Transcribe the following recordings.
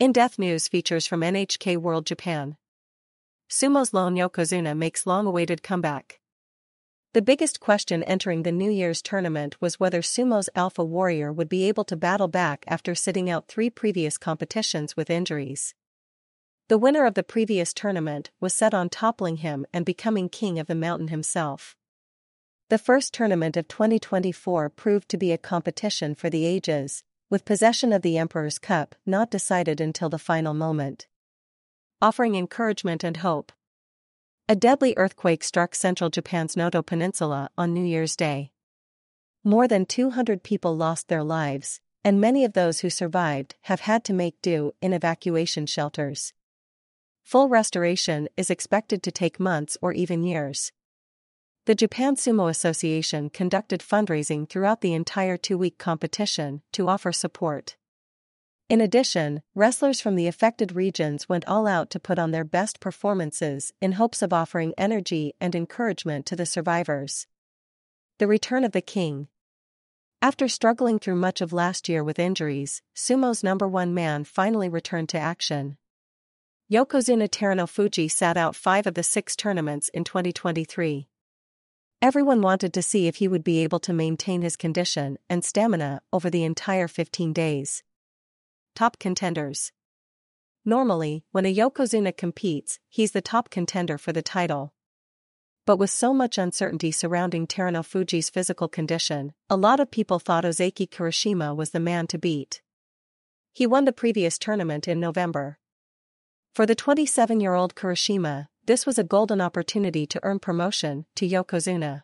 In-depth news features from NHK World Japan. Sumo's lone Yokozuna makes long-awaited comeback. The biggest question entering the New Year's tournament was whether Sumo's Alpha Warrior would be able to battle back after sitting out three previous competitions with injuries. The winner of the previous tournament was set on toppling him and becoming king of the mountain himself. The first tournament of 2024 proved to be a competition for the ages, with possession of the Emperor's Cup not decided until the final moment. Offering encouragement and hope. A deadly earthquake struck central Japan's Noto Peninsula on New Year's Day. More than 200 people lost their lives, and many of those who survived have had to make do in evacuation shelters. Full restoration is expected to take months or even years. The Japan Sumo Association conducted fundraising throughout the entire two week competition to offer support. In addition, wrestlers from the affected regions went all out to put on their best performances in hopes of offering energy and encouragement to the survivors. The Return of the King After struggling through much of last year with injuries, Sumo's number one man finally returned to action. Yokozuna Terunofuji sat out five of the six tournaments in 2023. Everyone wanted to see if he would be able to maintain his condition and stamina over the entire 15 days. Top contenders. Normally, when a Yokozuna competes, he's the top contender for the title. But with so much uncertainty surrounding Terunofuji's physical condition, a lot of people thought Ozeki Kirishima was the man to beat. He won the previous tournament in November. For the 27 year old Kirishima, this was a golden opportunity to earn promotion to Yokozuna.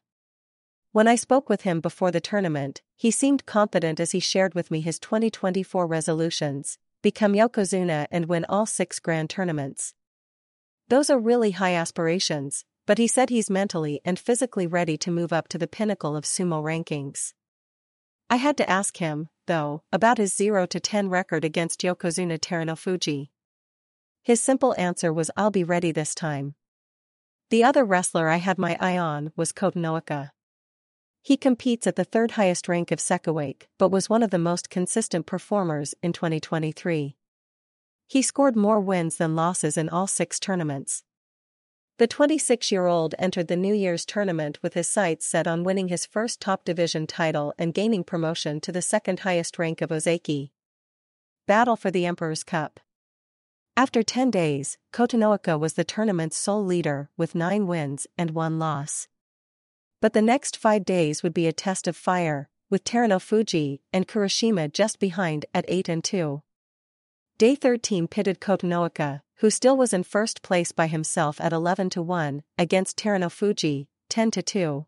When I spoke with him before the tournament, he seemed confident as he shared with me his 2024 resolutions become Yokozuna and win all six grand tournaments. Those are really high aspirations, but he said he's mentally and physically ready to move up to the pinnacle of sumo rankings. I had to ask him, though, about his 0 to 10 record against Yokozuna Terunofuji. His simple answer was I'll be ready this time. The other wrestler I had my eye on was Kota He competes at the third highest rank of Sekiwake but was one of the most consistent performers in 2023. He scored more wins than losses in all six tournaments. The 26 year old entered the New Year's tournament with his sights set on winning his first top division title and gaining promotion to the second highest rank of Ozeki. Battle for the Emperor's Cup. After 10 days, Kotonowaka was the tournament's sole leader with 9 wins and 1 loss. But the next 5 days would be a test of fire, with Terunofuji and Kirishima just behind at 8 and 2. Day 13 pitted Kotonowaka, who still was in first place by himself at 11 to 1, against Terunofuji, 10 to 2.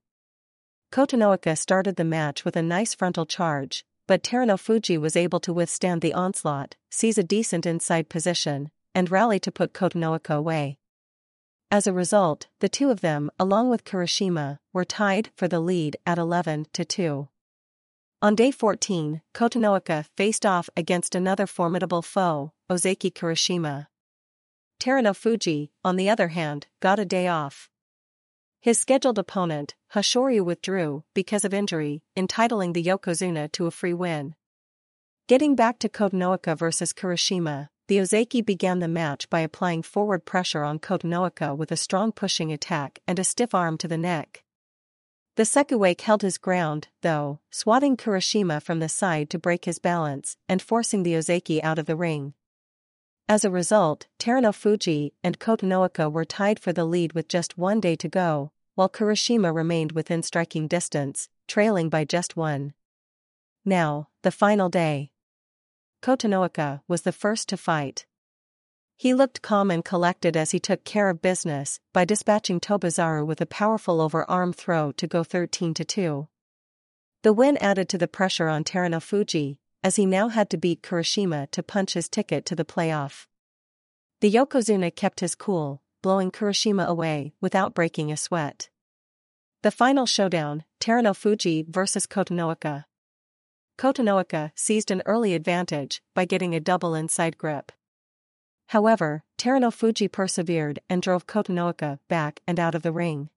Kotonowaka started the match with a nice frontal charge, but Terunofuji was able to withstand the onslaught, seize a decent inside position, and rally to put Kotonowaka away. As a result, the two of them, along with Kirishima, were tied for the lead at 11 to 2. On day 14, Kotonowaka faced off against another formidable foe, Ozaki Kirishima. Terunofuji, on the other hand, got a day off. His scheduled opponent, Hoshoryu withdrew because of injury, entitling the Yokozuna to a free win. Getting back to Kotonowaka versus Kirishima, the Ozeki began the match by applying forward pressure on Kotonowaka with a strong pushing attack and a stiff arm to the neck. The Sekiwake held his ground, though, swatting Kirishima from the side to break his balance and forcing the Ozeki out of the ring. As a result, Terunofuji and Kotonowaka were tied for the lead with just one day to go, while Kirishima remained within striking distance, trailing by just one. Now, the final day. Kotonowaka was the first to fight. He looked calm and collected as he took care of business by dispatching Tobizaru with a powerful overarm throw to go 13 to 2. The win added to the pressure on Terunofuji, as he now had to beat Kirishima to punch his ticket to the playoff. The Yokozuna kept his cool, blowing Kirishima away without breaking a sweat. The final showdown, Terunofuji vs Kotonowaka. Kotonowaka seized an early advantage by getting a double inside grip. However, Terunofuji persevered and drove Kotonowaka back and out of the ring.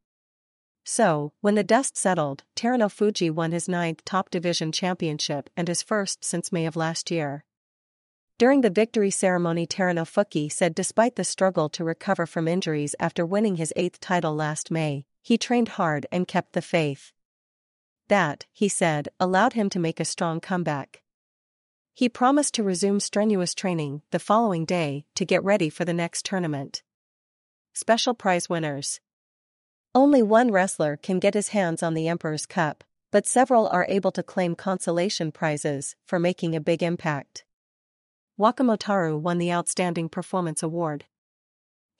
So, when the dust settled, Terunofuji won his ninth top division championship and his first since May of last year. During the victory ceremony Terunofuji said despite the struggle to recover from injuries after winning his eighth title last May, he trained hard and kept the faith. That, he said, allowed him to make a strong comeback. He promised to resume strenuous training the following day to get ready for the next tournament. Special prize winners. Only one wrestler can get his hands on the Emperor's Cup, but several are able to claim consolation prizes for making a big impact. Wakamotoharu won the Outstanding Performance Award.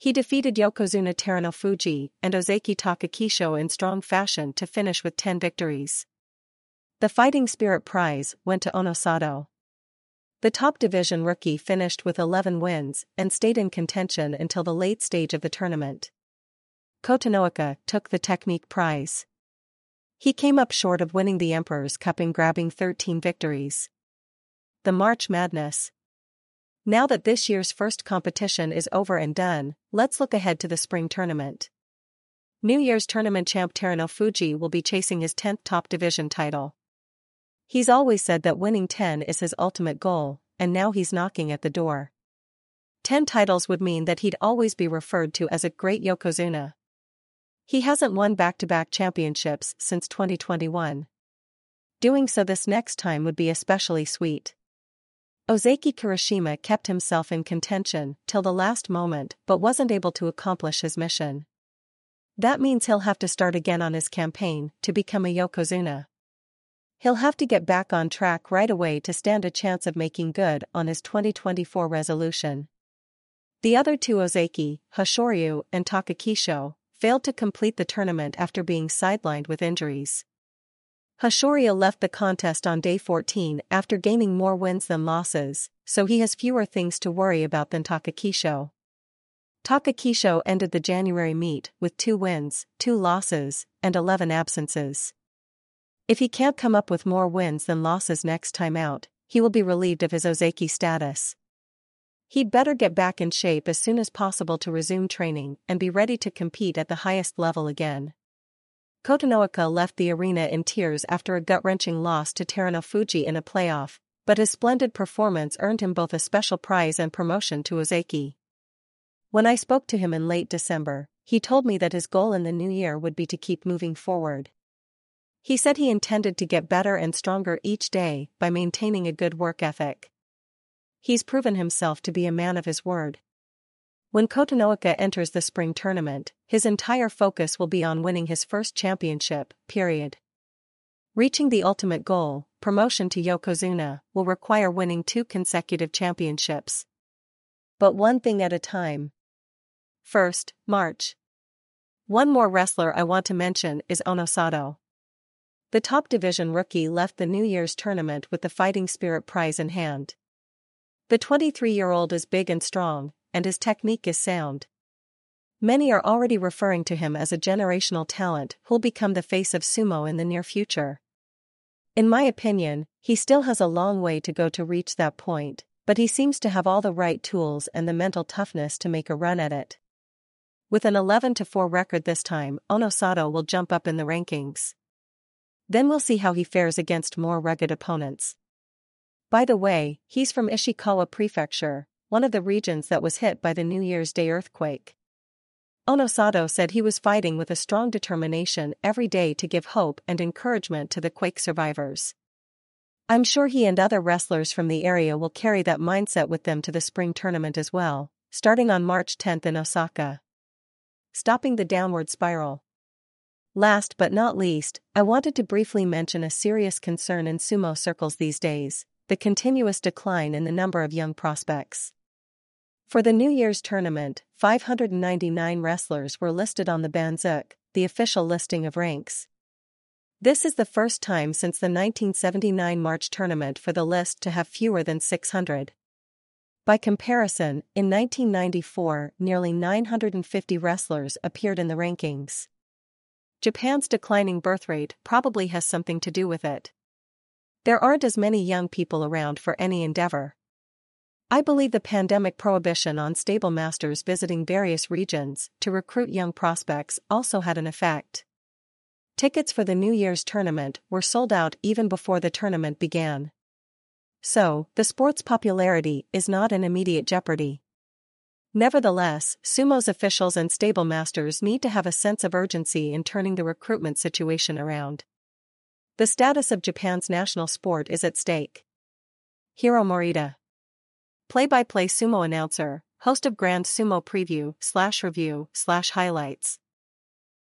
He defeated Yokozuna Terunofuji and Ozeki Takakeisho in strong fashion to finish with 10 victories. The Fighting Spirit Prize went to Onosato. The top division rookie finished with 11 wins and stayed in contention until the late stage of the tournament. Kotonowaka took the technique prize. He came up short of winning the Emperor's Cup in grabbing 13 victories. The March Madness. Now that this year's first competition is over and done, let's look ahead to the spring tournament. New Year's tournament champ Terunofuji will be chasing his 10th top division title. He's always said that winning 10 is his ultimate goal, and now he's knocking at the door. 10 titles would mean that he'd always be referred to as a great Yokozuna. He hasn't won back to back championships since 2021. Doing so this next time would be especially sweet. Ozeki Kirishima kept himself in contention till the last moment but wasn't able to accomplish his mission. That means he'll have to start again on his campaign to become a Yokozuna. He'll have to get back on track right away to stand a chance of making good on his 2024 resolution. The other two Ozeki, Hoshoryu, and Takakeisho, failed to complete the tournament after being sidelined with injuries. Hoshoryu left the contest on day 14 after gaining more wins than losses, so he has fewer things to worry about than Takakeisho. Takakeisho ended the January meet with two wins, two losses, and 11 absences. If he can't come up with more wins than losses next time out, he will be relieved of his Ozeki status. He'd better get back in shape as soon as possible to resume training and be ready to compete at the highest level again. Kotonowaka left the arena in tears after a gut-wrenching loss to Terunofuji in a playoff, but his splendid performance earned him both a special prize and promotion to Ozeki. When I spoke to him in late December, he told me that his goal in the new year would be to keep moving forward. He said he intended to get better and stronger each day by maintaining a good work ethic. He's proven himself to be a man of his word. When Kotonowaka enters the spring tournament, his entire focus will be on winning his first championship, period. Reaching the ultimate goal, promotion to Yokozuna, will require winning two consecutive championships. But one thing at a time. First, March. One more wrestler I want to mention is Onosato. The top division rookie left the New Year's tournament with the Fighting Spirit prize in hand. The 23 year old is big and strong, and his technique is sound. Many are already referring to him as a generational talent who'll become the face of sumo in the near future. In my opinion, he still has a long way to go to reach that point, but he seems to have all the right tools and the mental toughness to make a run at it. With an 11 4 record this time, Onosato will jump up in the rankings. Then we'll see how he fares against more rugged opponents. By the way, he's from Ishikawa Prefecture, one of the regions that was hit by the New Year's Day earthquake. Onosato said he was fighting with a strong determination every day to give hope and encouragement to the quake survivors. I'm sure he and other wrestlers from the area will carry that mindset with them to the spring tournament as well, starting on March 10 in Osaka. Stopping the downward spiral. Last but not least, I wanted to briefly mention a serious concern in sumo circles these days the continuous decline in the number of young prospects. For the New Year's tournament, 599 wrestlers were listed on the Banzuke, the official listing of ranks. This is the first time since the 1979 March tournament for the list to have fewer than 600. By comparison, in 1994, nearly 950 wrestlers appeared in the rankings. Japan's declining birth rate probably has something to do with it. There aren't as many young people around for any endeavor. I believe the pandemic prohibition on stable masters visiting various regions to recruit young prospects also had an effect. Tickets for the New Year's tournament were sold out even before the tournament began. So, the sport's popularity is not in immediate jeopardy. Nevertheless, sumo's officials and stable masters need to have a sense of urgency in turning the recruitment situation around. The status of Japan's national sport is at stake. Hiro Morita. Play by play sumo announcer, host of Grand Sumo Preview slash review slash highlights.